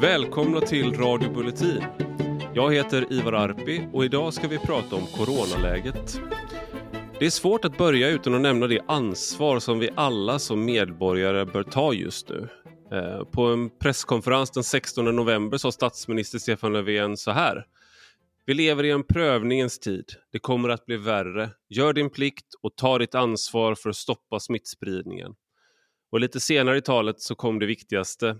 Välkomna till Radio Bulletin. Jag heter Ivar Arpi och idag ska vi prata om coronaläget. Det är svårt att börja utan att nämna det ansvar som vi alla som medborgare bör ta just nu. Eh, på en presskonferens den 16 november sa statsminister Stefan Löfven så här. Vi lever i en prövningens tid. Det kommer att bli värre. Gör din plikt och ta ditt ansvar för att stoppa smittspridningen. Och lite senare i talet så kom det viktigaste.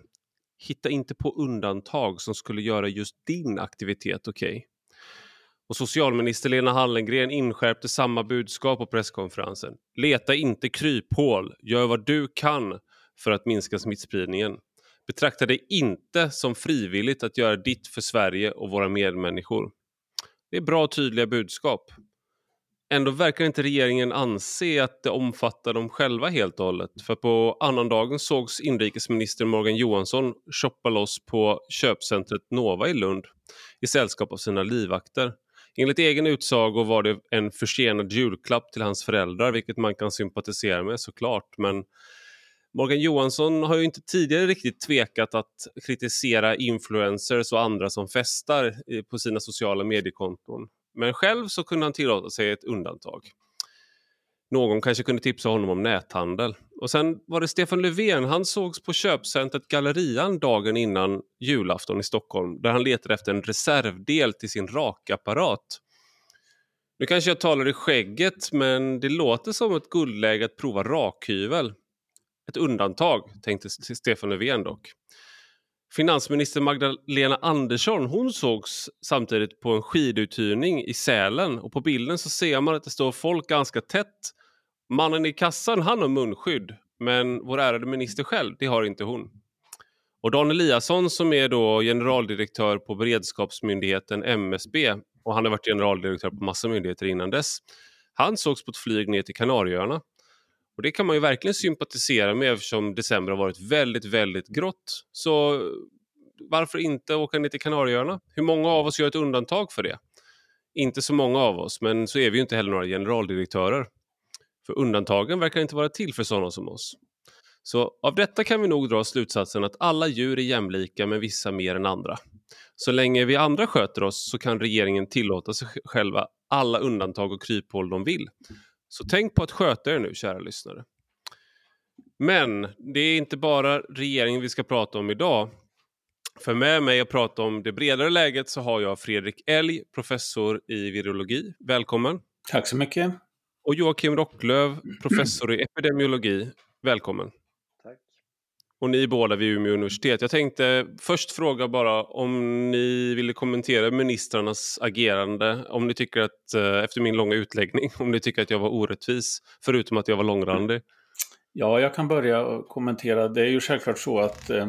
Hitta inte på undantag som skulle göra just din aktivitet okej. Okay. Och socialminister Lena Hallengren inskärpte samma budskap på presskonferensen. Leta inte kryphål, gör vad du kan för att minska smittspridningen. Betrakta det inte som frivilligt att göra ditt för Sverige och våra medmänniskor. Det är bra och tydliga budskap. Ändå verkar inte regeringen anse att det omfattar dem själva helt och hållet. För på annandagen sågs inrikesminister Morgan Johansson shoppa loss på köpcentret Nova i Lund i sällskap av sina livvakter. Enligt egen utsago var det en försenad julklapp till hans föräldrar, vilket man kan sympatisera med såklart. Men Morgan Johansson har ju inte tidigare riktigt tvekat att kritisera influencers och andra som festar på sina sociala mediekonton. Men själv så kunde han tillåta sig ett undantag. Någon kanske kunde tipsa honom om näthandel. Och sen var det Stefan Löfven, han sågs på köpcentret Gallerian dagen innan julafton i Stockholm där han letade efter en reservdel till sin rakapparat. Nu kanske jag talar i skägget men det låter som ett guldläge att prova rakhyvel. Ett undantag, tänkte Stefan Löfven dock. Finansminister Magdalena Andersson hon sågs samtidigt på en skiduthyrning i Sälen och på bilden så ser man att det står folk ganska tätt. Mannen i kassan han har munskydd men vår ärade minister själv, det har inte hon. Och Dan Eliasson som är då generaldirektör på beredskapsmyndigheten MSB och han har varit generaldirektör på massa myndigheter innan dess. Han sågs på ett flyg ner till Kanarieöarna och det kan man ju verkligen sympatisera med eftersom december har varit väldigt, väldigt grått. Så varför inte åka ner till Kanarieöarna? Hur många av oss gör ett undantag för det? Inte så många av oss, men så är vi ju inte heller några generaldirektörer. För undantagen verkar inte vara till för sådana som oss. Så av detta kan vi nog dra slutsatsen att alla djur är jämlika men vissa mer än andra. Så länge vi andra sköter oss så kan regeringen tillåta sig själva alla undantag och kryphål de vill. Så tänk på att sköta er nu, kära lyssnare. Men det är inte bara regeringen vi ska prata om idag. För med mig att prata om det bredare läget så har jag Fredrik Elg, professor i virologi. Välkommen! Tack så mycket! Och Joakim Rocklöv, professor i epidemiologi. Välkommen! Och ni båda vid Umeå universitet. Jag tänkte först fråga bara om ni ville kommentera ministrarnas agerande. Om ni tycker att, eh, efter min långa utläggning, om ni tycker att jag var orättvis, förutom att jag var långrandig. Ja, jag kan börja kommentera. Det är ju självklart så att eh,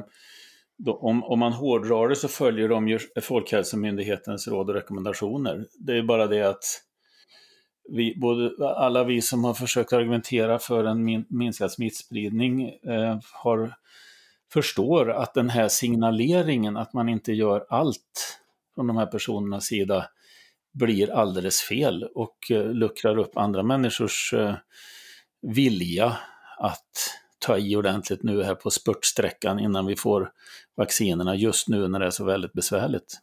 då, om, om man hårdrar det så följer de ju Folkhälsomyndighetens råd och rekommendationer. Det är bara det att vi, både, alla vi som har försökt argumentera för en min, minskad smittspridning eh, har förstår att den här signaleringen, att man inte gör allt från de här personernas sida, blir alldeles fel och eh, luckrar upp andra människors eh, vilja att ta i ordentligt nu här på spurtsträckan innan vi får vaccinerna just nu när det är så väldigt besvärligt.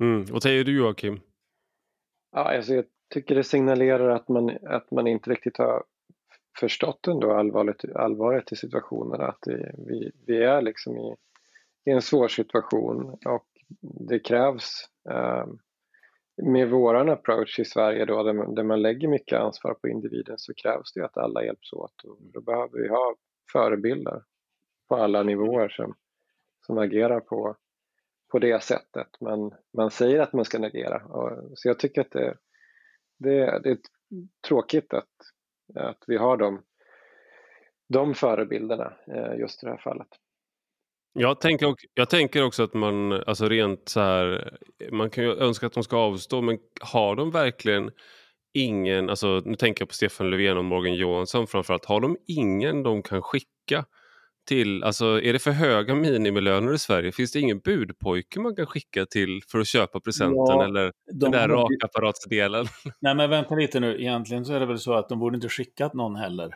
Mm. Vad säger du Joakim? Ja, alltså jag tycker det signalerar att man, att man inte riktigt har förstått ändå allvaret, allvaret i situationen att det, vi, vi är liksom i, i en svår situation och det krävs eh, med våran approach i Sverige då där man, där man lägger mycket ansvar på individen så krävs det att alla hjälps åt och då behöver vi ha förebilder på alla nivåer som, som agerar på, på det sättet men man säger att man ska agera. Och, så jag tycker att det, det, det är tråkigt att att vi har de, de förebilderna eh, just i det här fallet. Jag tänker, jag tänker också att man, alltså rent så här, man kan ju önska att de ska avstå, men har de verkligen ingen, alltså nu tänker jag på Stefan Löfven och Morgan Johansson framförallt, har de ingen de kan skicka till, alltså är det för höga minimilöner i Sverige? Finns det ingen budpojke man kan skicka till för att köpa presenten ja, eller de den där rakapparatsdelen? Nej men vänta lite nu, egentligen så är det väl så att de borde inte skickat någon heller.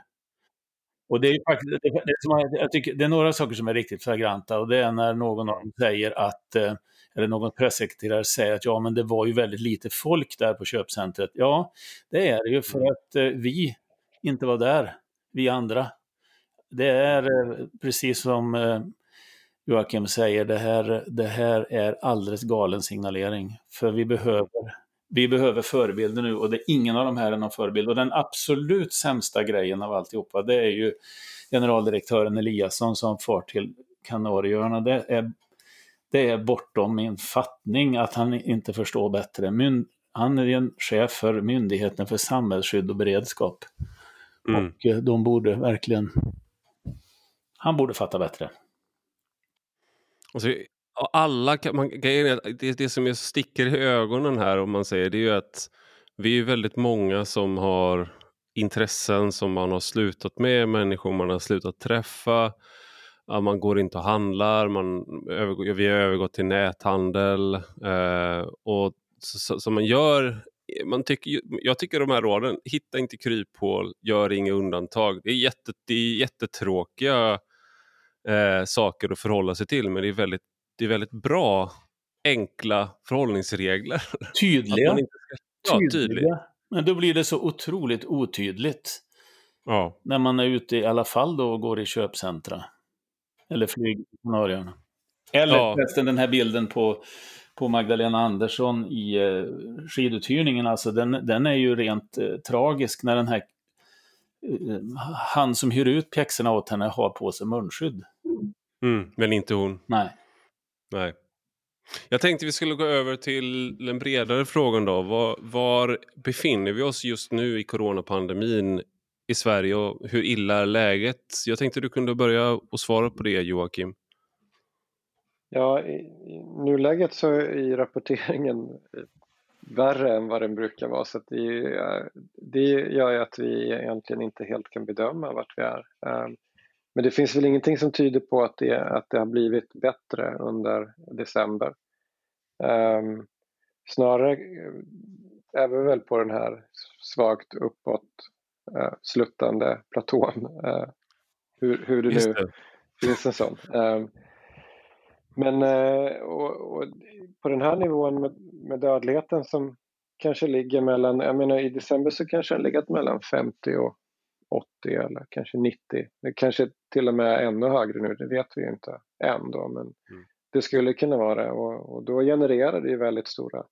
Och det är, faktiskt, det, det, som jag tycker, det är några saker som är riktigt flagranta och det är när någon av dem säger att, eh, eller någon pressekreterare säger att ja men det var ju väldigt lite folk där på köpcentret. Ja, det är det ju för mm. att eh, vi inte var där, vi andra. Det är eh, precis som Joakim säger, det här, det här är alldeles galen signalering. För vi behöver, vi behöver förebilder nu och det är ingen av de här är någon förebild. Och den absolut sämsta grejen av alltihopa, det är ju generaldirektören Eliasson som far till Kanarieöarna. Det är, det är bortom min fattning att han inte förstår bättre. Myn, han är en chef för Myndigheten för samhällsskydd och beredskap. Mm. Och eh, de borde verkligen... Han borde fatta bättre. Alltså, alla kan man, det, det som sticker i ögonen här om man säger det är ju att vi är väldigt många som har intressen som man har slutat med, människor man har slutat träffa. Man går inte och handlar, man övergår, vi har övergått till näthandel. Eh, och så, så, man gör, man tycker, jag tycker de här råden, hitta inte kryphål, gör inga undantag. Det är, jätte, det är jättetråkiga eh, saker att förhålla sig till men det är väldigt, det är väldigt bra enkla förhållningsregler. Tydliga. Ska, ja, tydliga. tydliga. Men då blir det så otroligt otydligt. Ja. När man är ute i alla fall då och går i köpcentra. Eller flygscenarierna. Eller ja. förresten den här bilden på, på Magdalena Andersson i eh, skiduthyrningen, alltså den, den är ju rent eh, tragisk när den här eh, han som hyr ut pjäxorna åt henne har på sig munskydd. Mm, men inte hon. Nej. Nej. Jag tänkte vi skulle gå över till den bredare frågan då. Var, var, befinner vi oss just nu i coronapandemin i Sverige och hur illa är läget? Jag tänkte du kunde börja och svara på det Joakim. Ja, i, i nuläget så är rapporteringen värre än vad den brukar vara så det, det gör att vi egentligen inte helt kan bedöma vart vi är. Men det finns väl ingenting som tyder på att det, att det har blivit bättre under december. Um, snarare eh, är vi väl på den här svagt uppåt uh, sluttande platån. Uh, hur, hur det nu det. finns en sån. Um, men uh, och, och på den här nivån med, med, dödligheten som kanske ligger mellan, jag menar i december så kanske den legat mellan 50 och 80 eller kanske 90. Det kanske till och med ännu högre nu, det vet vi inte än då, men mm. det skulle kunna vara det och, och, då genererar det ju väldigt stora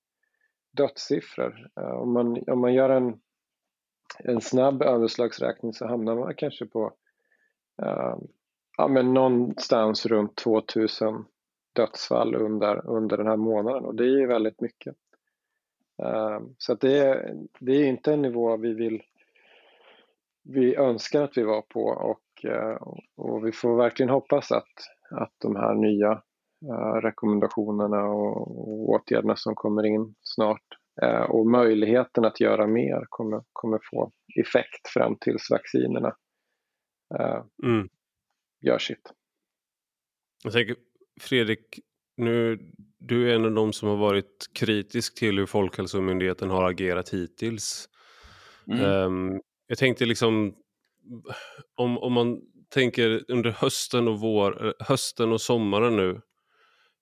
dödssiffror. Uh, om, man, om man gör en, en snabb överslagsräkning så hamnar man kanske på uh, ja, men någonstans runt 2000 dödsfall under, under den här månaden och det är ju väldigt mycket. Uh, så att det, är, det är inte en nivå vi vill vi önskar att vi var på och, eh, och vi får verkligen hoppas att, att de här nya eh, rekommendationerna och åtgärderna som kommer in snart eh, och möjligheten att göra mer kommer, kommer få effekt fram tills vaccinerna mm. gör sitt. Jag tänker, Fredrik, nu, du är en av de som har varit kritisk till hur Folkhälsomyndigheten har agerat hittills. Mm. Um, jag tänkte liksom om, om man tänker under hösten och, vår, eh, hösten och sommaren nu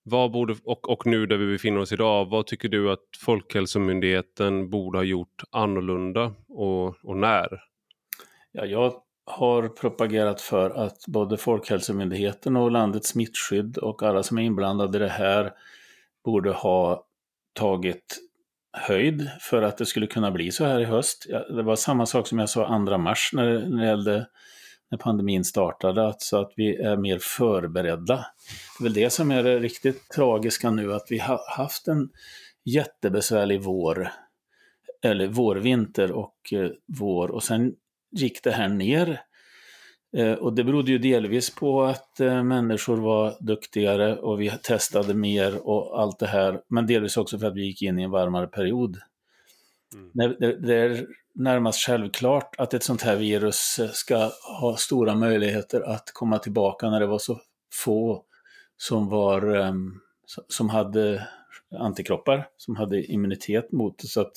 vad borde, och, och nu där vi befinner oss idag, vad tycker du att Folkhälsomyndigheten borde ha gjort annorlunda och, och när? Ja, jag har propagerat för att både Folkhälsomyndigheten och landets smittskydd och alla som är inblandade i det här borde ha tagit höjd för att det skulle kunna bli så här i höst. Det var samma sak som jag sa 2 mars när, när det gällde när pandemin startade, alltså att vi är mer förberedda. Det är väl det som är det riktigt tragiska nu, att vi har haft en jättebesvärlig vår, eller vårvinter och eh, vår, och sen gick det här ner och det berodde ju delvis på att eh, människor var duktigare och vi testade mer och allt det här, men delvis också för att vi gick in i en varmare period. Mm. Det, är närmast självklart att ett sånt här virus eh, ska ha stora möjligheter att komma tillbaka när det var så få som, var, ehm, som hade antikroppar, som hade immunitet mot det. Så att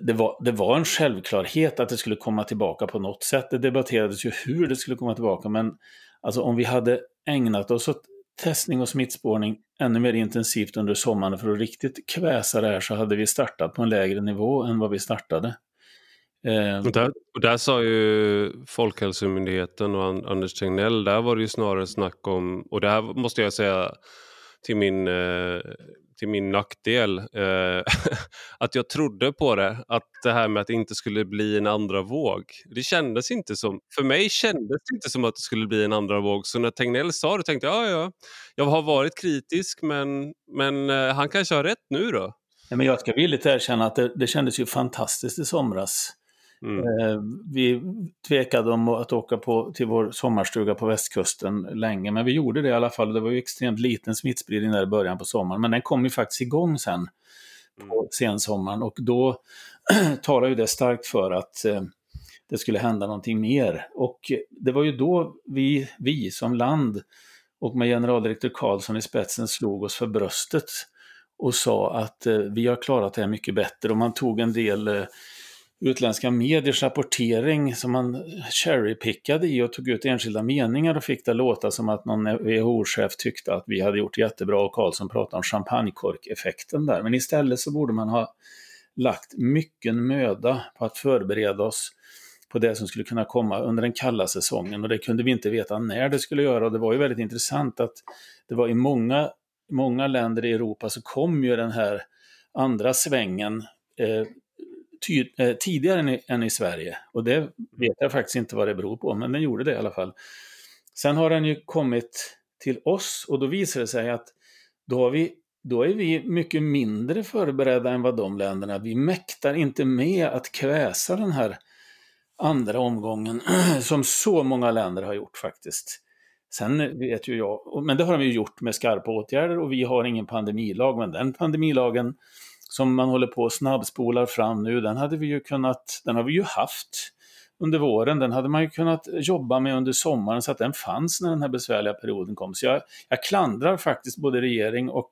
det var, det var en självklarhet att det skulle komma tillbaka på något sätt. Det debatterades ju hur det skulle komma tillbaka, men alltså om vi hade ägnat oss åt testning och smittspårning ännu mer intensivt under sommaren för att riktigt kväsa det här så hade vi startat på en lägre nivå än vad vi startade. Eh, och där, och där sa ju Folkhälsomyndigheten och Anders Tegnell, där var det ju snarare snack om, och det här måste jag säga till min, eh, till min nackdel, eh, att jag trodde på det. Att det här med att det inte skulle bli en andra våg. Det kändes inte som, för mig kändes det inte som att det skulle bli en andra våg. Så när Tegnell sa det tänkte jag, ja ja, jag har varit kritisk men, men eh, han kanske har rätt nu då. Ja, men jag ska villigt erkänna att det, det kändes ju fantastiskt i somras. Mm. Eh, vi tvekade om att åka på, till vår sommarstuga på västkusten länge, men vi gjorde det i alla fall. Det var ju extremt liten smittspridning där i början på sommaren, men den kom ju faktiskt igång sen på mm. sensommaren och då talar ju det starkt för att eh, det skulle hända någonting mer. Och det var ju då vi, vi som land och med generaldirektör Karlsson i spetsen slog oss för bröstet och sa att eh, vi har klarat det här mycket bättre och man tog en del utländska mediers rapportering som man cherrypickade i och tog ut enskilda meningar och fick det låta som att någon WHO-chef tyckte att vi hade gjort jättebra och Karlsson pratade om champagnekorkeffekten där. Men istället så borde man ha lagt mycket möda på att förbereda oss på det som skulle kunna komma under den kalla säsongen och det kunde vi inte veta när det skulle göra och det var ju väldigt intressant att det var i många, många länder i Europa så kom ju den här andra svängen eh, Eh, tidigare än i, än i, Sverige. Och det vet jag faktiskt inte vad det beror på, men den gjorde det i alla fall. Sen har den ju kommit till oss och då visar det sig att då, har vi, då är vi mycket mindre förberedda än vad de länderna Vi mäktar inte med att kväsa den här andra omgången som så många länder har gjort faktiskt. Sen vet ju jag, men det har de ju gjort med skarpa åtgärder och vi har ingen pandemilag, men den pandemilagen som man håller på och snabbspolar fram nu, den hade vi ju kunnat, den har vi ju haft under våren, den hade man ju kunnat jobba med under sommaren så att den fanns när den här besvärliga perioden kom. Så jag, jag klandrar faktiskt både regering och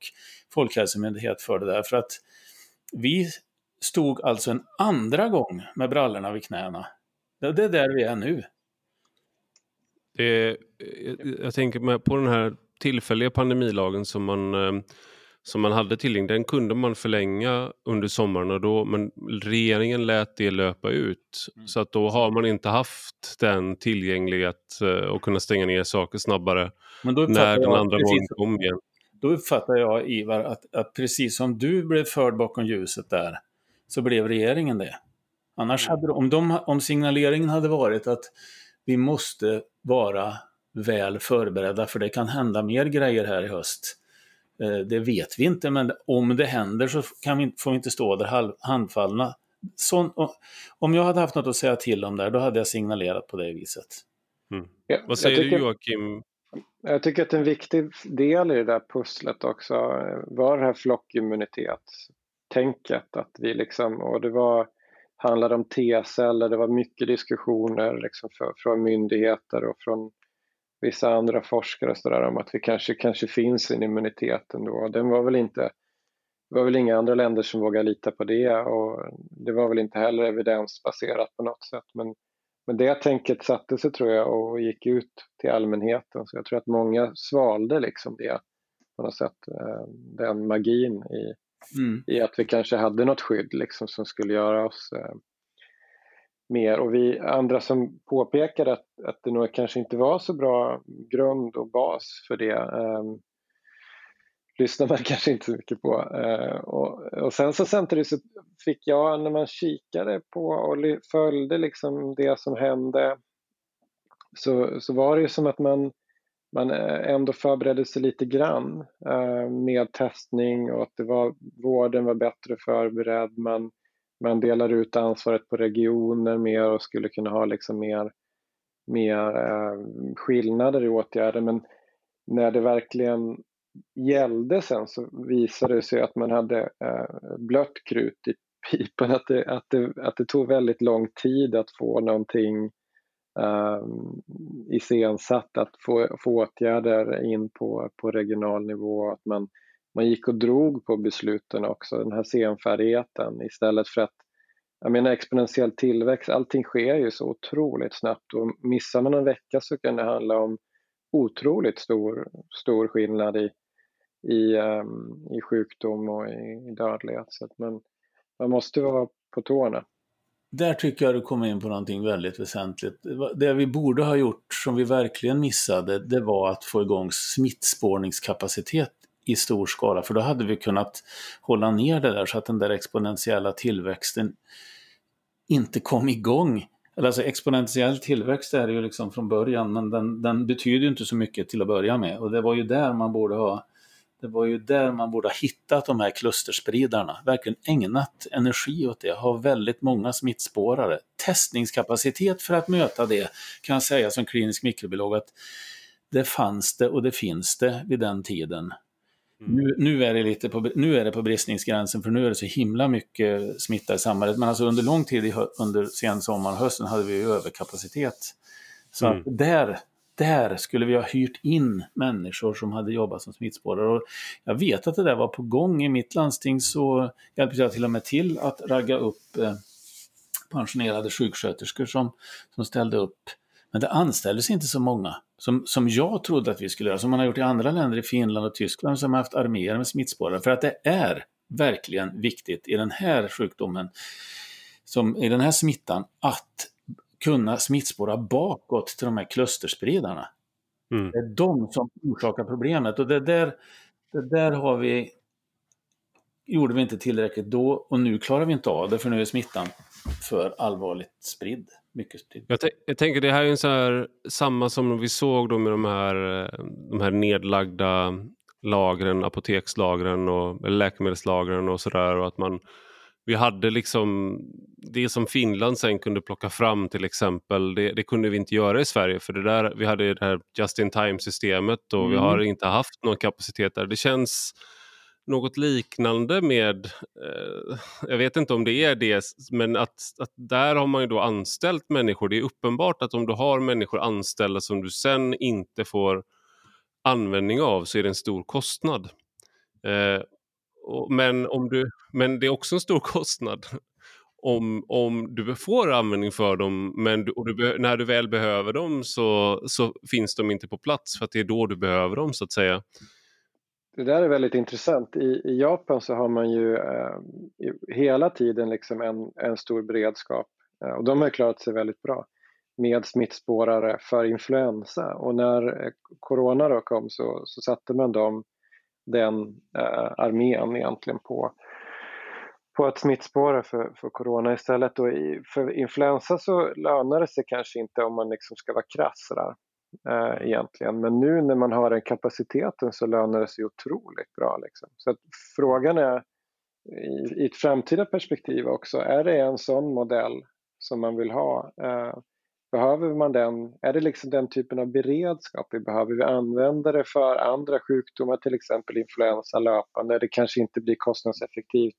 Folkhälsomyndighet för det där, för att vi stod alltså en andra gång med brallorna vid knäna. Det är där vi är nu. Det, jag tänker på den här tillfälliga pandemilagen som man eh, som man hade tillgänglig, den kunde man förlänga under sommaren och då, men regeringen lät det löpa ut. Mm. Så att då har man inte haft den tillgänglighet uh, och kunna stänga ner saker snabbare när den andra gången kom igen. Då uppfattar jag Ivar att, att precis som du blev förd bakom ljuset där så blev regeringen det. Annars hade om, de, om signaleringen hade varit att vi måste vara väl förberedda för det kan hända mer grejer här i höst Eh, det vet vi inte, men om det händer så kan vi, får vi inte stå där handfallna. Så, om jag hade haft något att säga till om där, då hade jag signalerat på det viset. Mm. Ja, Vad säger tycker, du Joakim? Jag tycker att en viktig del i det där pusslet också var det här flockimmunitetstänket. Att vi liksom, och det var, handlade om T-celler, det var mycket diskussioner liksom för, från myndigheter och från vissa andra forskare så där, om att vi kanske, kanske finns en immunitet ändå. Den var väl inte, det var väl inga andra länder som vågade lita på det och det var väl inte heller evidensbaserat på något sätt. Men, men det tänket satte sig tror jag och gick ut till allmänheten så jag tror att många svalde liksom det på något sätt, eh, den magin i, mm. i att vi kanske hade något skydd liksom som skulle göra oss eh, mer och vi andra som påpekade att, att det nog kanske inte var så bra grund och bas för det eh, lyssnar man kanske inte så mycket på. Eh, och, och sen så samtidigt så fick jag när man kikade på och följde liksom det som hände så, så var det ju som att man, man eh, ändå förberedde sig lite grann eh, med testning och att det var, vården var bättre förberedd. Man, man delar ut ansvaret på regioner mer och skulle kunna ha liksom mer, mer eh, skillnader i åtgärder. Men när det verkligen gällde sen så visade det sig att man hade eh, blött krut i pipan, att det, att, det, att det tog väldigt lång tid att få någonting eh, iscensatt, att få, få åtgärder in på, på regional nivå, att man man gick och drog på besluten också, den här senfärdigheten istället för att jag menar exponentiell tillväxt, allting sker ju så otroligt snabbt och missar man en vecka så kan det handla om otroligt stor, stor skillnad i, i, um, i sjukdom och i, i dödlighet. Så att man, man måste vara på tårna. Där tycker jag du kommer in på någonting väldigt väsentligt. Det vi borde ha gjort, som vi verkligen missade, det var att få igång smittspårningskapacitet i stor skala, för då hade vi kunnat hålla ner det där så att den där exponentiella tillväxten inte kom igång. Alltså exponentiell tillväxt är det ju liksom från början, men den, den betyder ju inte så mycket till att börja med. Och det var ju där man borde ha det var ju där man borde ha hittat de här klusterspridarna, verkligen ägnat energi åt det, ha väldigt många smittspårare. Testningskapacitet för att möta det kan jag säga som klinisk mikrobiolog att det fanns det och det finns det vid den tiden. Mm. Nu, nu, är det lite på, nu är det på bristningsgränsen för nu är det så himla mycket smitta i samhället. Men alltså under lång tid under sensommaren och hösten hade vi överkapacitet. Så mm. där, där skulle vi ha hyrt in människor som hade jobbat som smittspårare. Och jag vet att det där var på gång. I mitt landsting så hjälpte jag till och med till att ragga upp eh, pensionerade sjuksköterskor som, som ställde upp. Men det anställdes inte så många som, som jag trodde att vi skulle göra, som man har gjort i andra länder, i Finland och Tyskland, som har haft arméer med smittspårare. För att det är verkligen viktigt i den här sjukdomen, som i den här smittan, att kunna smittspåra bakåt till de här klusterspridarna. Mm. Det är de som orsakar problemet och det där, det där har vi, gjorde vi inte tillräckligt då och nu klarar vi inte av det för nu är smittan för allvarligt spridd. Mycket spridd. Jag, jag tänker det här är en så här, samma som vi såg då med de här, de här nedlagda lagren, apotekslagren och läkemedelslagren och sådär och att man vi hade liksom det som Finland sen kunde plocka fram till exempel, det, det, kunde vi inte göra i Sverige för det där, vi hade det här just in time systemet och mm. vi har inte haft någon kapacitet där. Det känns något liknande med, eh, jag vet inte om det är det, men att, att där har man ju då anställt människor. Det är uppenbart att om du har människor anställda som du sen inte får användning av så är det en stor kostnad. Eh, men, om du, men det är också en stor kostnad om, om du får användning för dem men du, och du, när du väl behöver dem så, så finns de inte på plats för att det är då du behöver dem så att säga. Det där är väldigt intressant. I, i Japan så har man ju eh, hela tiden liksom en, en stor beredskap eh, och de har klarat sig väldigt bra med smittspårare för influensa och när eh, corona då kom så, så satte man dem den eh, armén egentligen på, på att smittspåra för, för corona istället. Och i, för influensa så lönar det sig kanske inte om man liksom ska vara krass Där eh, egentligen. Men nu när man har den kapaciteten så lönar det sig otroligt bra. Liksom. Så att frågan är i, i ett framtida perspektiv också, är det en sån modell som man vill ha? Eh, Behöver man den, är det liksom den typen av beredskap vi behöver? Vi använder det för andra sjukdomar, till exempel influensa löpande. Det kanske inte blir kostnadseffektivt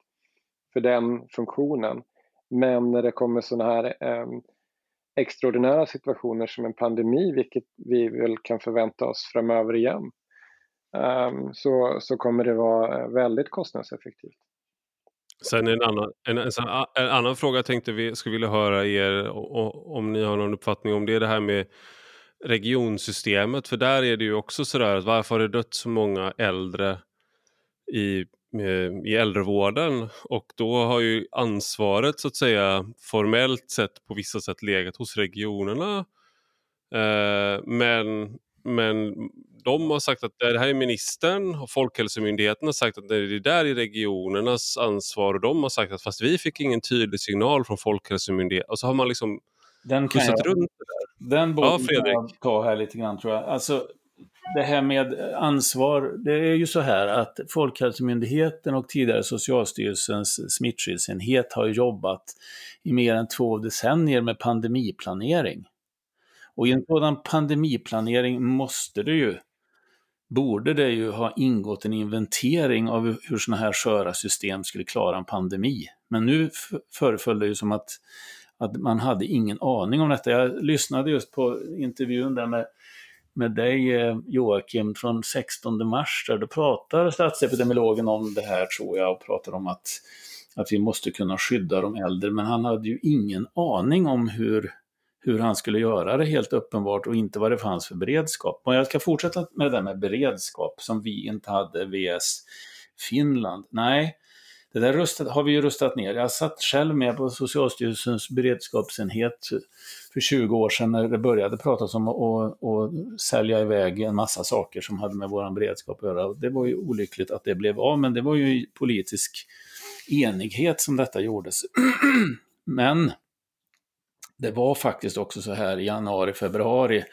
för den funktionen. Men när det kommer sådana här eh, extraordinära situationer som en pandemi, vilket vi väl kan förvänta oss framöver igen, ehm, så, så kommer det vara eh, väldigt kostnadseffektivt. Sen en annan, en, en, en, annan fråga jag tänkte vi skulle vilja höra er om ni har någon uppfattning om det är det här med regionsystemet. För där är det ju också sådär att varför har det dött så många äldre i, i äldrevården? Och då har ju ansvaret så att säga formellt sett på vissa sätt legat hos regionerna. Eh, men, men de har sagt att det här är ministern och Folkhälsomyndigheten har sagt att det är där i regionernas ansvar och de har sagt att fast vi fick ingen tydlig signal från Folkhälsomyndigheten och så har man liksom den kan jag, runt det där. Den borde ja, jag ta här lite grann tror jag. Alltså, det här med ansvar, det är ju så här att Folkhälsomyndigheten och tidigare Socialstyrelsens smittskyddsenhet har jobbat i mer än två decennier med pandemiplanering. Och i en sådan pandemiplanering måste det ju borde det ju ha ingått en inventering av hur sådana här sköra system skulle klara en pandemi. Men nu föreföll det ju som att, att man hade ingen aning om detta. Jag lyssnade just på intervjun där med, med dig eh, Joakim från 16 mars, där då pratar statsepidemiologen om det här tror jag och pratar om att att vi måste kunna skydda de äldre, men han hade ju ingen aning om hur, hur han skulle göra det helt uppenbart och inte vad det fanns för beredskap. Och jag ska fortsätta med det där med beredskap som vi inte hade vs Finland. Nej, det där rustat, har vi ju rustat ner. Jag satt själv med på Socialstyrelsens beredskapsenhet för 20 år sedan när det började pratas om att, att sälja iväg en massa saker som hade med vår beredskap att göra. Det var ju olyckligt att det blev av, men det var ju politisk enighet som detta gjordes. men det var faktiskt också så här i januari, februari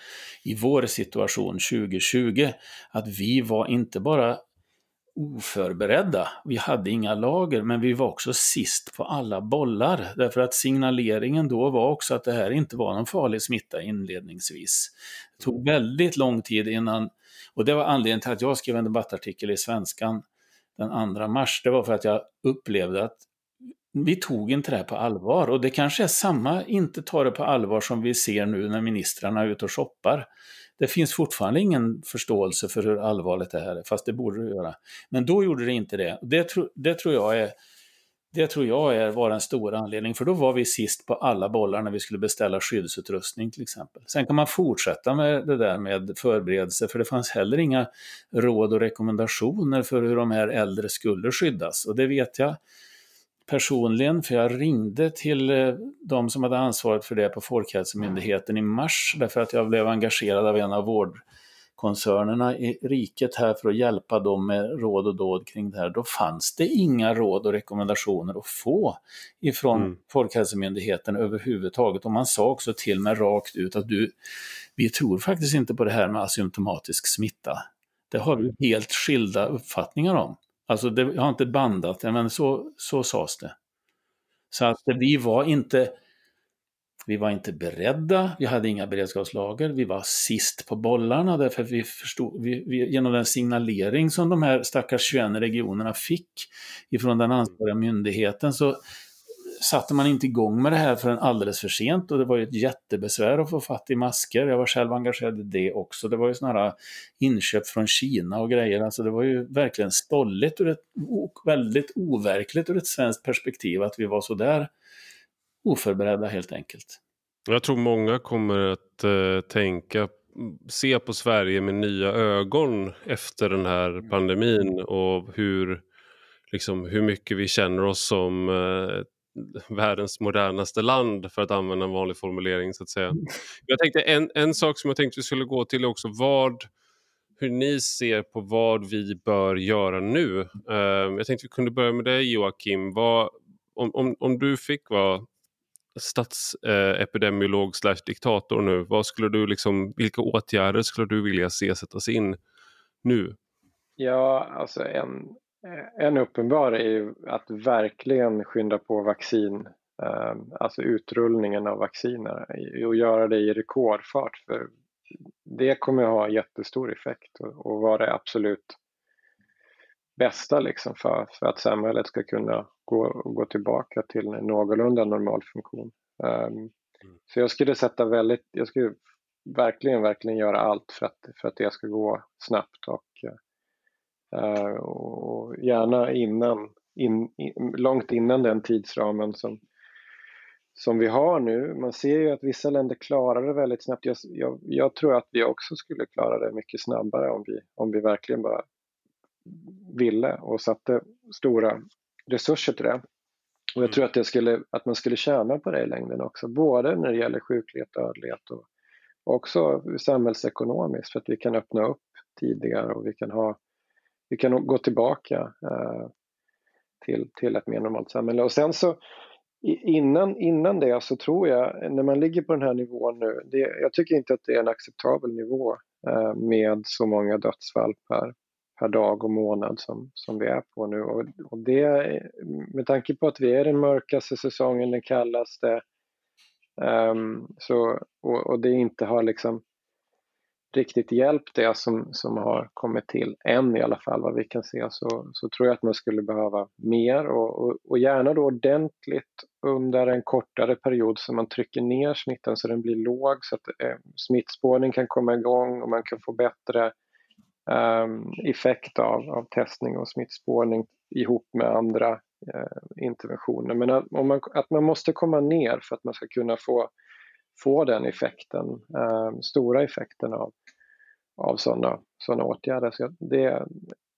i vår situation 2020 att vi var inte bara oförberedda. Vi hade inga lager, men vi var också sist på alla bollar. Därför att signaleringen då var också att det här inte var någon farlig smitta inledningsvis. Det tog väldigt lång tid innan, och det var anledningen till att jag skrev en debattartikel i Svenskan den 2 mars. Det var för att jag upplevde att vi tog inte det här på allvar. Och det kanske är samma inte ta det på allvar som vi ser nu när ministrarna är ute och shoppar det finns fortfarande ingen förståelse för hur allvarligt det här är, fast det borde det göra. Men då gjorde det inte det. Det, tro, det tror jag är det tror jag är, var en stor anledning, för då var vi sist på alla bollar när vi skulle beställa skyddsutrustning till exempel. Sen kan man fortsätta med det där med förberedelse, för det fanns heller inga råd och rekommendationer för hur de här äldre skulle skyddas. Och det vet jag personligen, för jag ringde till eh, de som hade ansvaret för det på Folkhälsomyndigheten i mars, därför att jag blev engagerad av en av vårdkoncernerna i riket här för att hjälpa dem med råd och dåd kring det här. Då fanns det inga råd och rekommendationer att få ifrån mm. Folkhälsomyndigheten överhuvudtaget. Och man sa också till mig rakt ut att du, vi tror faktiskt inte på det här med asymptomatisk smitta. Det har vi helt skilda uppfattningar om. Alltså, det, jag har inte bandat. Det, men så, så sades det. Så att vi var inte vi var inte beredda, vi hade inga beredskapslager, vi var sist på bollarna därför vi förstod, vi, vi, genom den signalering som de här stackars 21 regionerna fick ifrån den ansvariga myndigheten så satte man inte igång med det här förrän alldeles för sent och det var ju ett jättebesvär att få fatt i masker. Jag var själv engagerad i det också. Det var ju sådana här inköp från Kina och grejer. Alltså det var ju verkligen stolligt och väldigt overkligt ur ett svenskt perspektiv att vi var så där oförberedda helt enkelt. Jag tror många kommer att uh, tänka se på Sverige med nya ögon efter den här pandemin och hur, liksom, hur mycket vi känner oss som uh, världens modernaste land för att använda en vanlig formulering så att säga. Mm. Jag tänkte en, en sak som jag tänkte vi skulle gå till också vad hur ni ser på vad vi bör göra nu. Uh, jag tänkte vi kunde börja med dig Joakim. Vad, om, om, om du fick vara statsepidemiolog slash diktator nu, vad skulle du liksom, vilka åtgärder skulle du vilja se sättas in nu? Ja, alltså en, Eh, en uppenbar är ju att verkligen skynda på vaccin, eh, alltså utrullningen av vacciner och göra det i rekordfart. För det kommer att ha jättestor effekt och vara det absolut bästa liksom för, för att samhället ska kunna gå, gå tillbaka till en någorlunda normal funktion. Um, så jag skulle sätta väldigt, jag skulle verkligen, verkligen göra allt för att, för att det ska gå snabbt och Eh, och gärna innan, in, in, långt innan den tidsramen som, som vi har nu. Man ser ju att vissa länder klarar det väldigt snabbt. Jag, jag, jag, tror att vi också skulle klara det mycket snabbare om vi, om vi verkligen bara ville och satte stora resurser till det. Och jag tror att, det skulle, att man skulle tjäna på det i längden också, både när det gäller sjuklighet, dödlighet och också samhällsekonomiskt för att vi kan öppna upp tidigare och vi kan ha vi kan gå tillbaka eh, till, till ett mer normalt samhälle. Och sen så innan, innan det så tror jag, när man ligger på den här nivån nu, det, jag tycker inte att det är en acceptabel nivå eh, med så många dödsfall per, per dag och månad som, som vi är på nu. Och, och det, med tanke på att vi är den mörkaste säsongen, den kallaste, um, så, och, och det inte har liksom riktigt hjälpt det som, som har kommit till, än i alla fall vad vi kan se, så, så tror jag att man skulle behöva mer och, och, och, gärna då ordentligt under en kortare period så man trycker ner smittan så den blir låg så att eh, smittspårning kan komma igång och man kan få bättre eh, effekt av, av testning och smittspårning ihop med andra eh, interventioner. Men att, man, att man måste komma ner för att man ska kunna få, få den effekten, eh, stora effekten av, av sådana såna åtgärder. Så det,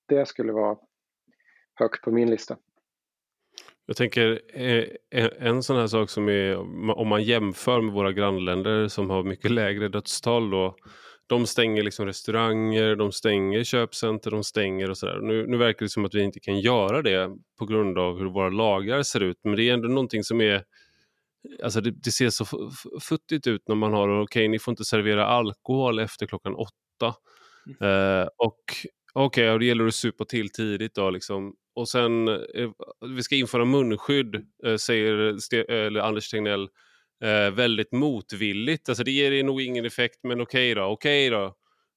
det skulle vara högt på min lista. Jag tänker eh, en sån här sak som är om man jämför med våra grannländer som har mycket lägre dödstal då. De stänger liksom restauranger, de stänger köpcenter, de stänger och sådär. Nu, nu verkar det som att vi inte kan göra det på grund av hur våra lagar ser ut. Men det är ändå någonting som är Alltså det, det ser så futtigt ut när man har, okej okay, ni får inte servera alkohol efter klockan åtta. Mm. Eh, och okej, okay, det gäller att supa till tidigt då liksom. Och sen, eh, vi ska införa munskydd, eh, säger Ste Anders Tegnell eh, väldigt motvilligt. Alltså det ger nog ingen effekt, men okej okay då, okej okay då.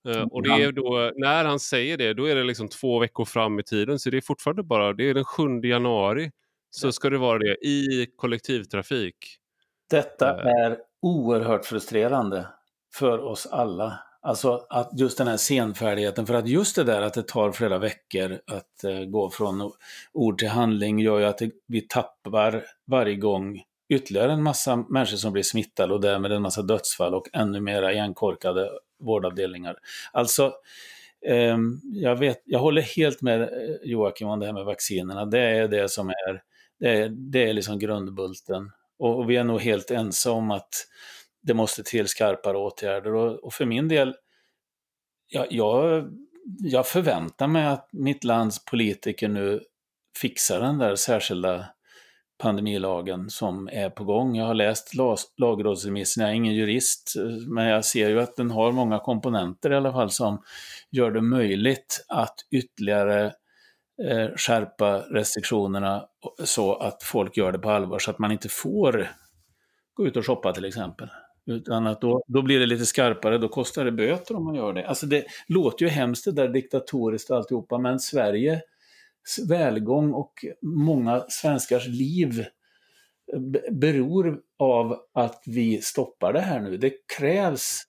Uh, och det är då, när han säger det, då är det liksom två veckor fram i tiden. Så det är fortfarande bara, det är den 7 januari. Så ska det vara det i kollektivtrafik. Detta uh. är oerhört frustrerande för oss alla. Alltså att just den här senfärdigheten, för att just det där att det tar flera veckor att eh, gå från ord till handling gör ju att det, vi tappar varje gång ytterligare en massa människor som blir smittade och därmed en massa dödsfall och ännu mera igenkorkade vårdavdelningar. Alltså, eh, jag, vet, jag håller helt med eh, Joakim om det här med vaccinerna. Det är det som är, det är, det är liksom grundbulten. Och, och vi är nog helt ense om att det måste till skarpare åtgärder. Och, och för min del, jag, jag, jag förväntar mig att mitt lands politiker nu fixar den där särskilda pandemilagen som är på gång. Jag har läst lagrådsremissen, jag är ingen jurist, men jag ser ju att den har många komponenter i alla fall som gör det möjligt att ytterligare eh, skärpa restriktionerna så att folk gör det på allvar, så att man inte får gå ut och shoppa till exempel. Utan att då, då blir det lite skarpare, då kostar det böter om man gör det. Alltså det låter ju hemskt det där diktatoriskt och alltihopa, men Sveriges välgång och många svenskars liv eh, beror av att vi stoppar det här nu. Det krävs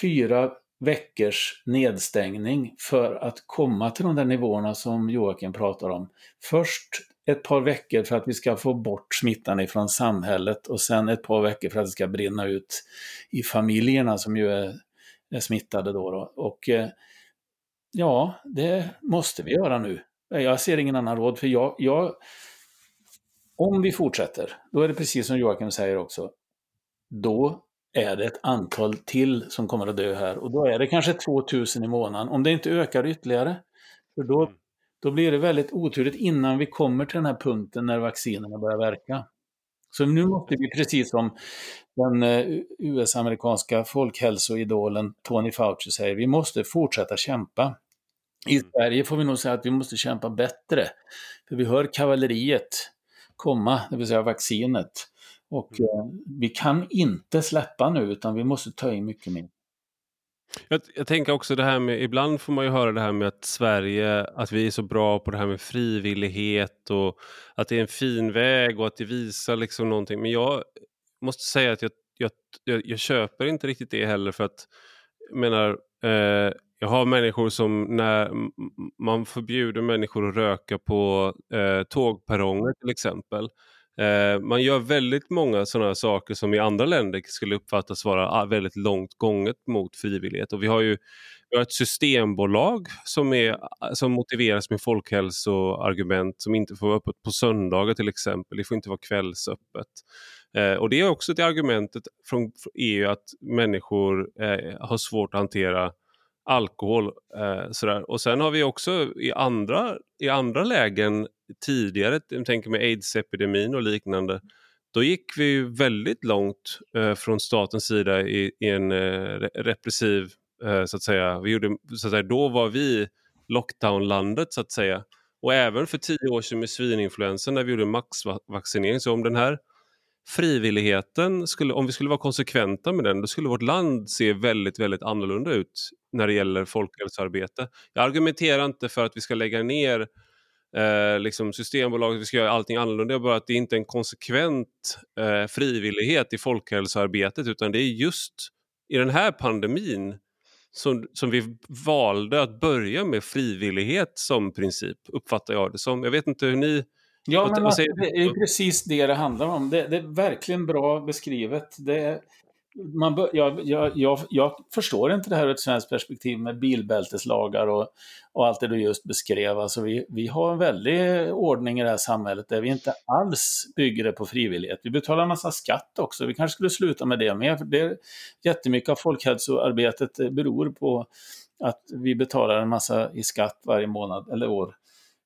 fyra veckors nedstängning för att komma till de där nivåerna som Joakim pratar om. Först ett par veckor för att vi ska få bort smittan ifrån samhället och sen ett par veckor för att det ska brinna ut i familjerna som ju är, är smittade då. då. Och eh, ja, det måste vi göra nu. Eh, jag ser ingen annan råd, för jag, jag, om vi fortsätter, då är det precis som Joakim säger också, då är det ett antal till som kommer att dö här och då är det kanske 2000 i månaden, om det inte ökar ytterligare. För då. Mm då blir det väldigt oturligt innan vi kommer till den här punkten när vaccinerna börjar verka. Så nu måste vi, precis som den eh, US-amerikanska folkhälsoidolen Tony Fauci säger, vi måste fortsätta kämpa. I mm. Sverige får vi nog säga att vi måste kämpa bättre. För vi hör kavalleriet komma, det vill säga vaccinet. Och mm. eh, vi kan inte släppa nu utan vi måste ta in mycket mer. Jag, jag, tänker också det här med, ibland får man ju höra det här med att Sverige, att vi är så bra på det här med frivillighet och att det är en fin väg och att det visar liksom någonting. Men jag måste säga att jag, jag, jag, jag köper inte riktigt det heller för att, jag menar, eh, jag har människor som när man förbjuder människor att röka på eh, tågperronger till exempel. Eh, man gör väldigt många sådana saker som i andra länder skulle uppfattas vara ah, väldigt långt gånget mot frivillighet. Och vi har ju vi har ett systembolag som, är, ah, som motiveras med folkhälsoargument som inte får vara öppet på söndagar till exempel. Det får inte vara kvällsöppet. Eh, och det är också det argumentet från EU att människor eh, har svårt att hantera alkohol. Eh, sådär. Och sen har vi också i andra, i andra lägen tidigare, jag tänker med aids-epidemin och liknande, då gick vi väldigt långt eh, från statens sida i, i en eh, repressiv, eh, så att säga. Vi gjorde, så att säga. Då var vi lockdownlandet så att säga. Och även för tio år sedan med svininfluensan när vi gjorde maxvaccinering. Så om den här frivilligheten, skulle, om vi skulle vara konsekventa med den, då skulle vårt land se väldigt, väldigt annorlunda ut när det gäller folkhälsoarbete. Jag argumenterar inte för att vi ska lägga ner eh, liksom Systembolaget, vi ska göra allting annorlunda, bara att det inte är en konsekvent eh, frivillighet i folkhälsoarbetet, utan det är just i den här pandemin som, som vi valde att börja med frivillighet som princip, uppfattar jag det som. Jag vet inte hur ni Ja, men alltså, det är precis det det handlar om. Det, det är verkligen bra beskrivet. Det man bör, jag, jag, jag, jag, förstår inte det här ur ett svenskt perspektiv med bilbälteslagar och, och allt det du just beskrev. Alltså vi, vi har en väldig ordning i det här samhället där vi inte alls bygger det på frivillighet. Vi betalar en massa skatt också. Vi kanske skulle sluta med det med. För det, jättemycket av folkhälsoarbetet beror på att vi betalar en massa i skatt varje månad eller år.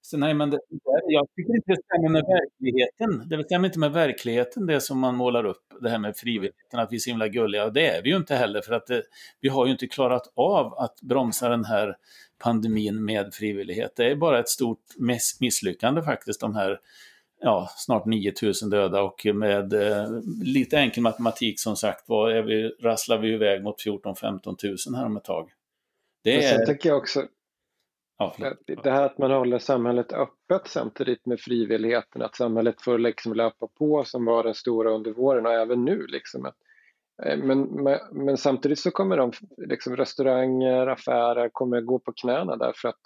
Så nej, men det, jag tycker inte det stämmer med verkligheten. Det stämmer inte med verkligheten det som man målar upp, det här med frivilligheten, att vi är så himla gulliga. Och det är vi ju inte heller, för att det, vi har ju inte klarat av att bromsa den här pandemin med frivillighet. Det är bara ett stort misslyckande faktiskt, de här ja, snart 9000 döda och med eh, lite enkel matematik som sagt var är vi, rasslar vi iväg mot 14-15 000 här om ett tag. Det är... Sen tycker jag också, Ja, det här att man håller samhället öppet samtidigt med frivilligheten, att samhället får liksom löpa på som var den stora under våren och även nu. Liksom. Eh, men, men, men samtidigt så kommer de, liksom restauranger, affärer kommer gå på knäna därför att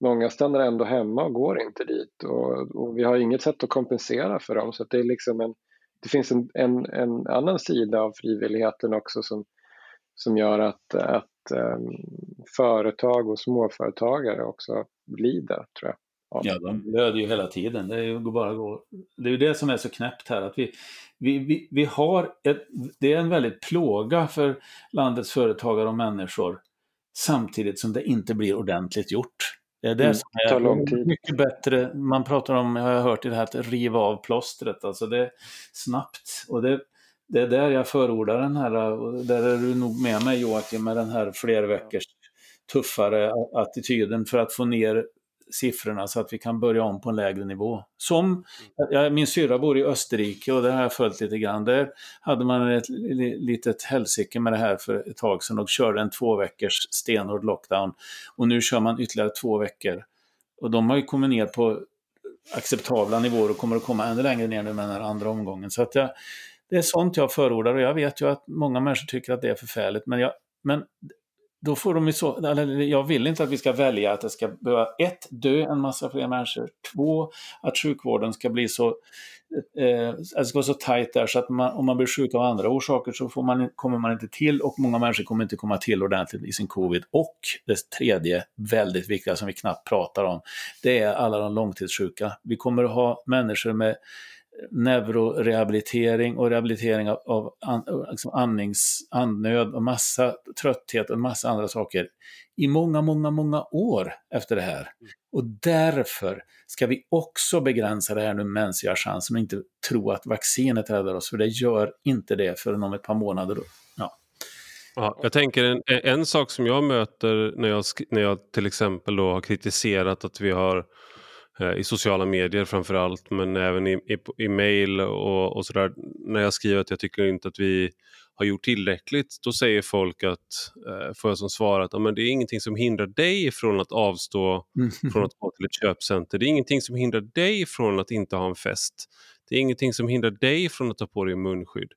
många stannar ändå hemma och går inte dit och, och vi har inget sätt att kompensera för dem. Så det, är liksom en, det finns en, en, en annan sida av frivilligheten också som, som gör att, att företag och småföretagare också lider, tror jag. Ja, de blöder ju hela tiden. Det är ju bara gå. Det är ju det som är så knäppt här. Att vi, vi, vi, vi har ett, det är en väldigt plåga för landets företagare och människor samtidigt som det inte blir ordentligt gjort. Det är det mm, som är mycket bättre. Man pratar om, jag har hört i det här, att riva av plåstret. Alltså det är snabbt. Och det, det är där jag förordar den här, och där är du nog med mig Joakim, med den här flerveckors tuffare attityden för att få ner siffrorna så att vi kan börja om på en lägre nivå. Som, ja, min syrra bor i Österrike och det har jag följt lite grann. Där hade man ett litet helsike med det här för ett tag sedan och körde en två veckors stenhård lockdown. Och nu kör man ytterligare två veckor. Och de har ju kommit ner på acceptabla nivåer och kommer att komma ännu längre ner nu med den här andra omgången. Så att jag, det är sånt jag förordar och jag vet ju att många människor tycker att det är förfärligt. Men, jag, men då får de ju så, eller jag vill inte att vi ska välja att det ska behöva ett, dö en massa fler människor, två, att sjukvården ska bli så, eh, att det ska vara så tajt där så att man, om man blir sjuk av andra orsaker så får man, kommer man inte till och många människor kommer inte komma till ordentligt i sin covid. Och det tredje, väldigt viktiga som vi knappt pratar om, det är alla de långtidssjuka. Vi kommer att ha människor med neurorehabilitering och rehabilitering av, av an, liksom andnings, andnöd och massa trötthet och massa andra saker i många, många, många år efter det här. Och därför ska vi också begränsa det här nu medan vi har chansen och inte tro att vaccinet räddar oss, för det gör inte det förrän om ett par månader. Ja. Ja, jag tänker en, en sak som jag möter när jag, när jag till exempel då har kritiserat att vi har i sociala medier framför allt men även i, i, i mail och, och sådär. När jag skriver att jag tycker inte att vi har gjort tillräckligt, då säger folk att, eh, får jag som svar att men det är ingenting som hindrar dig från att avstå mm. från att gå till ett köpcenter. Det är ingenting som hindrar dig från att inte ha en fest. Det är ingenting som hindrar dig från att ta på dig munskydd.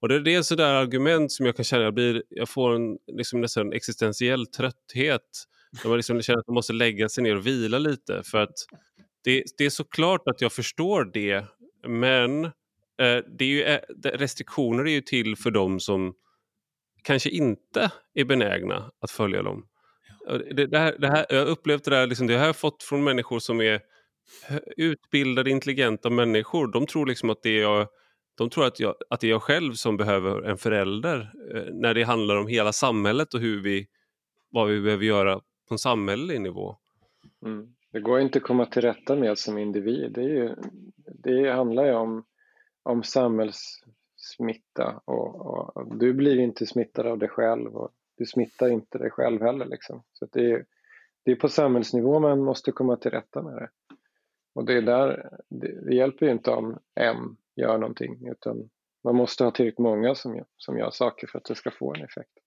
Och det, det är sådär argument som jag kan känna, jag, blir, jag får en, liksom nästan en existentiell trötthet. Där man liksom känner att man måste lägga sig ner och vila lite för att det, det är såklart att jag förstår det, men eh, det är ju, eh, restriktioner är ju till för dem som kanske inte är benägna att följa dem. Det, det, här, det här, jag har upplevt det där, liksom, det har jag fått från människor som är utbildade, intelligenta människor. De tror liksom att det är jag, de tror att, jag, att det är jag själv som behöver en förälder eh, när det handlar om hela samhället och hur vi, vad vi behöver göra på en samhällelig nivå. Mm. Det går inte att komma till rätta med som individ. Det, är ju, det handlar ju om, om samhällssmitta och, och, du blir inte smittad av dig själv och du smittar inte dig själv heller. Liksom. Så det, är, det är på samhällsnivå man måste komma till rätta med det. Och det, är där, det, det hjälper ju inte om en gör någonting utan man måste ha tillräckligt många som, som gör saker för att det ska få en effekt.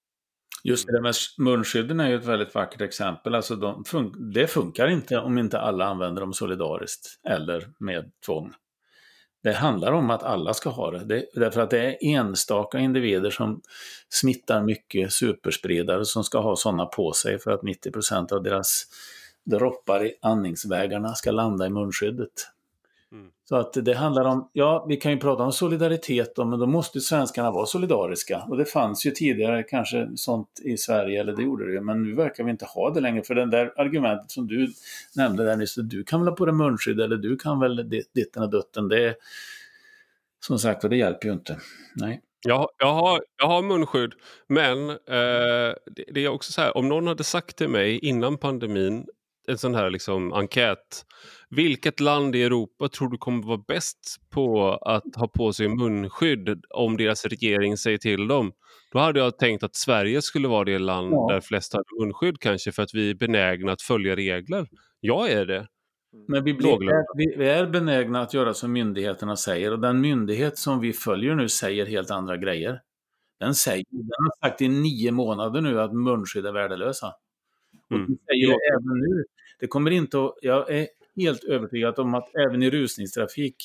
Just det med munskydden är ju ett väldigt vackert exempel. Alltså de fun det funkar inte om inte alla använder dem solidariskt eller med tvång. Det handlar om att alla ska ha det. det därför att det är enstaka individer som smittar mycket superspridare som ska ha sådana på sig för att 90% av deras droppar i andningsvägarna ska landa i munskyddet. Mm. Så att det handlar om, ja vi kan ju prata om solidaritet då, men då måste svenskarna vara solidariska. Och det fanns ju tidigare kanske sånt i Sverige, eller det gjorde det ju, men nu verkar vi inte ha det längre. För det där argumentet som du nämnde där nyss, du kan väl ha på dig munskydd eller du kan väl ditten och dutten, det som sagt det hjälper ju inte. Nej. Jag, jag, har, jag har munskydd, men eh, det, det, är också så här, om någon hade sagt till mig innan pandemin, en sån här liksom enkät, vilket land i Europa tror du kommer vara bäst på att ha på sig munskydd om deras regering säger till dem? Då hade jag tänkt att Sverige skulle vara det land ja. där flest har munskydd kanske för att vi är benägna att följa regler. Jag är det. Men vi, blir, vi, är benägna att göra som myndigheterna säger och den myndighet som vi följer nu säger helt andra grejer. Den, säger, den har sagt i nio månader nu att munskydd är värdelösa. Och mm. säger det även nu. Det kommer inte att, jag är helt övertygad om att även i rusningstrafik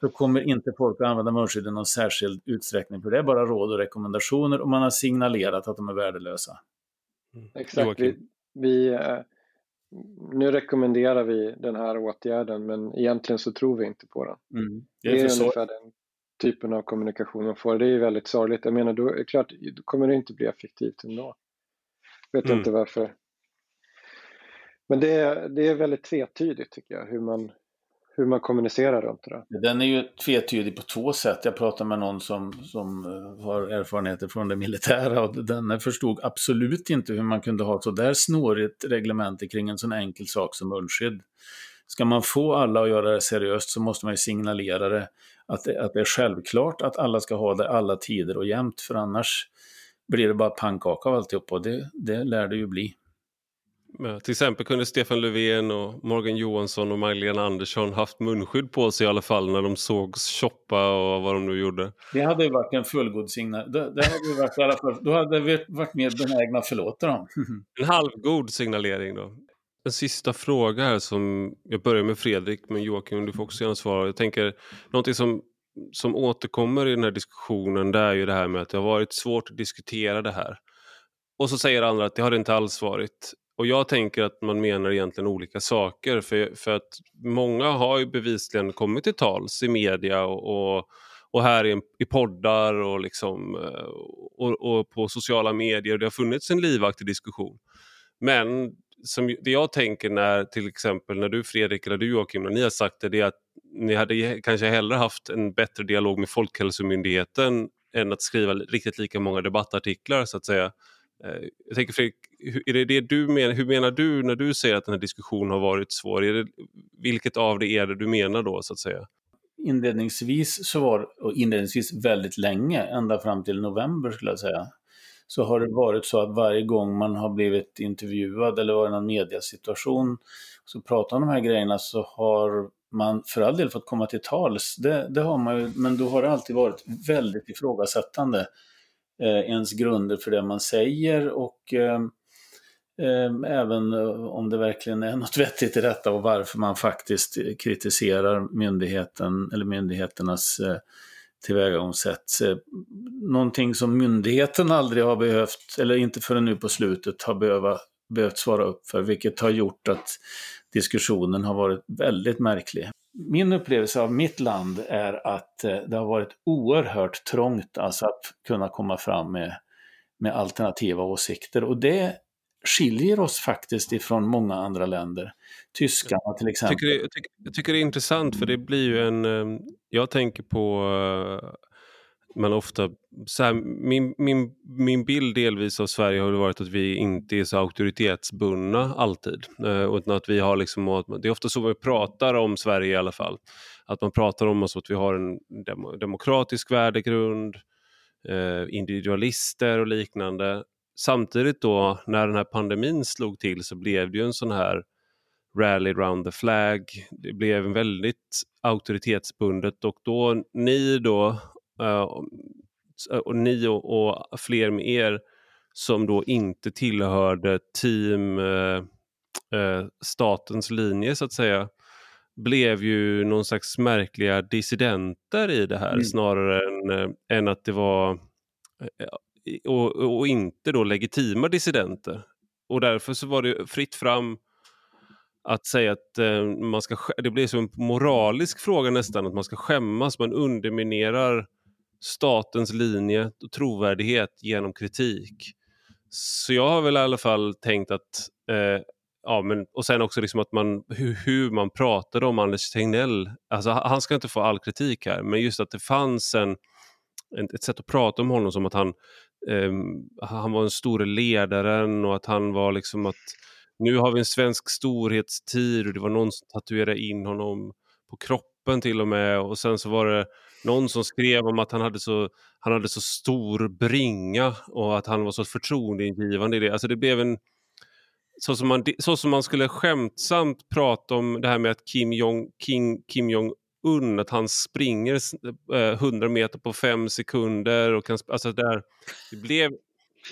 så kommer inte folk att använda munskydd i någon särskild utsträckning. För det är bara råd och rekommendationer och man har signalerat att de är värdelösa. Mm. Exakt. Vi, vi, eh, nu rekommenderar vi den här åtgärden men egentligen så tror vi inte på den. Mm. Det är, det är ungefär den typen av kommunikation man får. Det är väldigt sorgligt. Jag menar, då, är klart, då kommer det inte bli effektivt ändå. Jag vet mm. inte varför. Men det är, det är väldigt tvetydigt tycker jag hur man, hur man kommunicerar runt det. Den är ju tvetydig på två sätt. Jag pratade med någon som, som eh, har erfarenheter från det militära och den förstod absolut inte hur man kunde ha ett sådär snårigt reglemente kring en sån enkel sak som munskydd. Ska man få alla att göra det seriöst så måste man ju signalera det att, det, att det är självklart att alla ska ha det alla tider och jämt, för annars blir det bara pannkaka av alltihop och det, det lär det ju bli. Ja, till exempel kunde Stefan Löfven och Morgan Johansson och Magdalena Andersson haft munskydd på sig i alla fall när de sågs shoppa och vad de nu gjorde. Det hade ju varit en fullgod signal. Det, det hade varit i alla fall, då hade vi varit mer benägna att förlåta dem. en halvgod signalering då. En sista fråga här som, jag börjar med Fredrik, men Joakim du får också gärna svara. Jag tänker, någonting som, som återkommer i den här diskussionen det är ju det här med att det har varit svårt att diskutera det här. Och så säger andra att det har det inte alls varit. Och jag tänker att man menar egentligen olika saker för, för att många har ju bevisligen kommit till tals i media och, och, och här i, i poddar och, liksom, eh, och, och, på sociala medier. Det har funnits en livaktig diskussion. Men som, det jag tänker när till exempel när du Fredrik eller du Joakim, när ni har sagt det, det är att ni hade kanske hellre haft en bättre dialog med Folkhälsomyndigheten än att skriva riktigt lika många debattartiklar så att säga. Eh, jag tänker Fredrik, är det det du menar, hur menar du när du säger att den här diskussionen har varit svår? Är det, vilket av det är det du menar då så att säga? Inledningsvis så var, och inledningsvis väldigt länge, ända fram till november skulle jag säga, så har det varit så att varje gång man har blivit intervjuad eller varit i någon mediasituation så pratar om de här grejerna så har man för all del fått komma till tals. Det, det har man ju, men då har det alltid varit väldigt ifrågasättande Eh, ens grunder för det man säger och eh, eh, även om det verkligen är något vettigt i detta och varför man faktiskt kritiserar myndigheten eller myndigheternas tillvägagångssätt. Någonting som myndigheten aldrig har behövt, eller inte förrän nu på slutet, har behöva, behövt svara upp för, vilket har gjort att diskussionen har varit väldigt märklig. Min upplevelse av mitt land är att eh, det har varit oerhört trångt alltså att kunna komma fram med, med alternativa åsikter och det skiljer oss faktiskt ifrån många andra länder. Tyskarna till exempel. Jag tycker, det, jag, tycker, jag tycker det är intressant för det blir ju en... Eh, jag tänker på eh, man ofta, så här, min, min, min bild delvis av Sverige har varit att vi inte är så auktoritetsbundna alltid. Eh, utan att vi har liksom, det är ofta så vi pratar om Sverige i alla fall. Att man pratar om oss att vi har en dem, demokratisk värdegrund, eh, individualister och liknande. Samtidigt då när den här pandemin slog till så blev det ju en sån här rally round the flag. Det blev väldigt auktoritetsbundet och då ni då och ni och, och, fler med er som då inte tillhörde team uh, uh, statens linje så att säga blev ju någon slags märkliga dissidenter i det här mm. snarare än, än att det var och, och, inte då legitima dissidenter. Och därför så var det fritt fram att säga att eh, man ska, det blir som en moralisk fråga nästan, att man ska skämmas. Man underminerar statens linje och trovärdighet genom kritik. Så jag har väl i alla fall tänkt att eh, ja, men, och sen också liksom att man, hur, hur, man pratade om Anders Tegnell. Alltså, han ska inte få all kritik här, men just att det fanns en, en ett sätt att prata om honom som att han, eh, han var den store ledaren och att han var liksom att nu har vi en svensk storhetstid och det var någon som tatuerade in honom på kroppen till och med och sen så var det någon som skrev om att han hade så, han hade så stor bringa och att han var så förtroendeingivande i det. Alltså det blev en så som, man, så som man skulle skämtsamt prata om det här med att Kim Jong, King, Kim Jong Un, att han springer eh, 100 meter på fem sekunder. Och kan, alltså där, det, blev,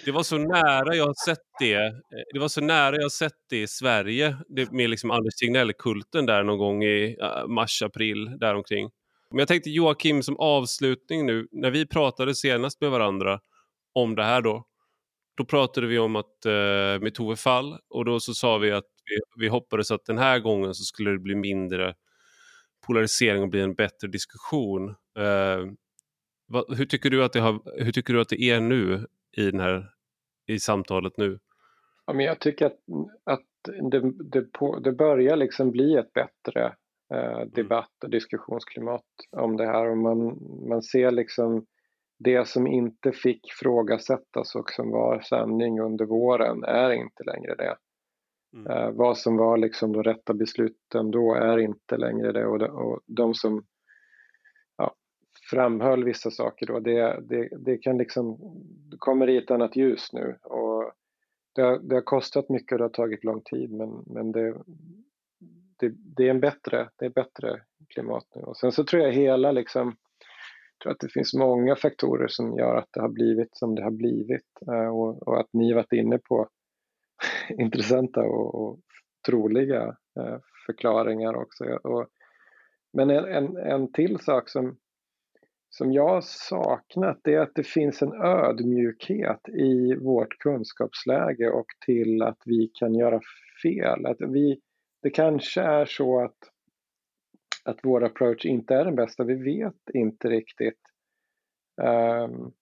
det var så nära jag har sett det. Eh, det var så nära jag sett det i Sverige det, med liksom Anders Tegnell-kulten där någon gång i eh, mars, april däromkring. Men jag tänkte Joakim som avslutning nu, när vi pratade senast med varandra om det här då, då pratade vi om att eh, med Tove Fall och då så sa vi att vi, vi hoppades att den här gången så skulle det bli mindre polarisering och bli en bättre diskussion. Eh, vad, hur, tycker du att det har, hur tycker du att det är nu i, den här, i samtalet nu? Ja, men jag tycker att, att det, det, på, det börjar liksom bli ett bättre eh, mm. debatt och diskussionsklimat om det här och man, man ser liksom det som inte fick frågasättas och som var sanning under våren är inte längre det. Mm. Uh, vad som var liksom de rätta besluten då är inte längre det och de, och de som ja, framhöll vissa saker då, det, det, det kan liksom, det kommer i ett annat ljus nu och det har, det har kostat mycket och det har tagit lång tid men, men det, det, det, är en bättre, det är bättre klimat nu och sen så tror jag hela liksom Jag tror att det finns många faktorer som gör att det har blivit som det har blivit eh, och, och att ni varit inne på intressanta och, och troliga eh, förklaringar också. Och, men en, en, en till sak som, som jag har saknat det är att det finns en ödmjukhet i vårt kunskapsläge och till att vi kan göra fel. Att vi, det kanske är så att att vår approach inte är den bästa. Vi vet inte riktigt. Um,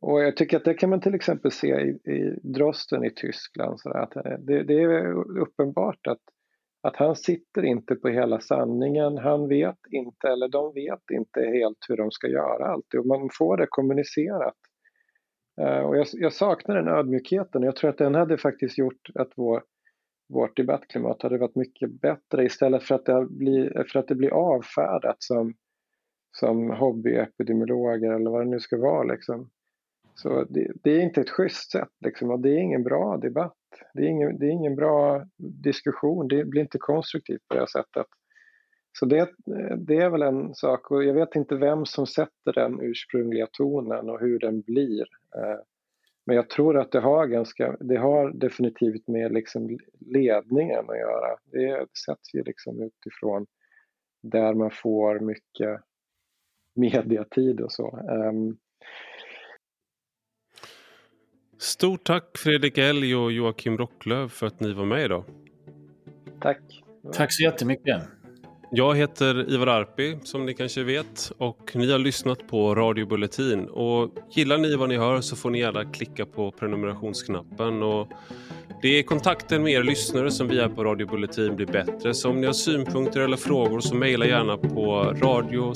och jag tycker att det kan man till exempel se i, i Drosten i Tyskland. Så att eh, det, det, är uppenbart att, att han sitter inte på hela sanningen. Han vet inte, eller de vet inte helt hur de ska göra alltid. Och man får det kommunicerat. Uh, och jag, jag saknar den ödmjukheten. Jag tror att den hade faktiskt gjort att vår vårt debattklimat hade varit mycket bättre istället för att det blir, för att det blir avfärdat som, som hobbyepidemiologer eller vad det nu ska vara. Liksom. Så det, det, är inte ett schysst sätt liksom, och det är ingen bra debatt. Det är ingen, det är ingen bra diskussion, det blir inte konstruktivt på det här sättet. Så det, det är väl en sak och jag vet inte vem som sätter den ursprungliga tonen och hur den blir. Eh, men jag tror att det har, ganska, det har definitivt med liksom ledningen att göra. Det sätts ju liksom utifrån där man får mycket mediatid och så. Um... Stort tack Fredrik Elg och Joakim Rocklöv för att ni var med idag. Tack. Tack så jättemycket. Jag heter Ivar Arpi som ni kanske vet och ni har lyssnat på Radio Bulletin. Och gillar ni vad ni hör så får ni gärna klicka på prenumerationsknappen. Och det är kontakten med er lyssnare som vi är på Radio Bulletin blir bättre. Så om ni har synpunkter eller frågor så mejla gärna på radio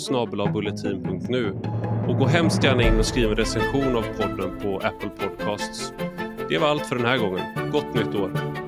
Och gå hemskt gärna in och skriv en recension av podden på Apple Podcasts. Det var allt för den här gången. Gott nytt år!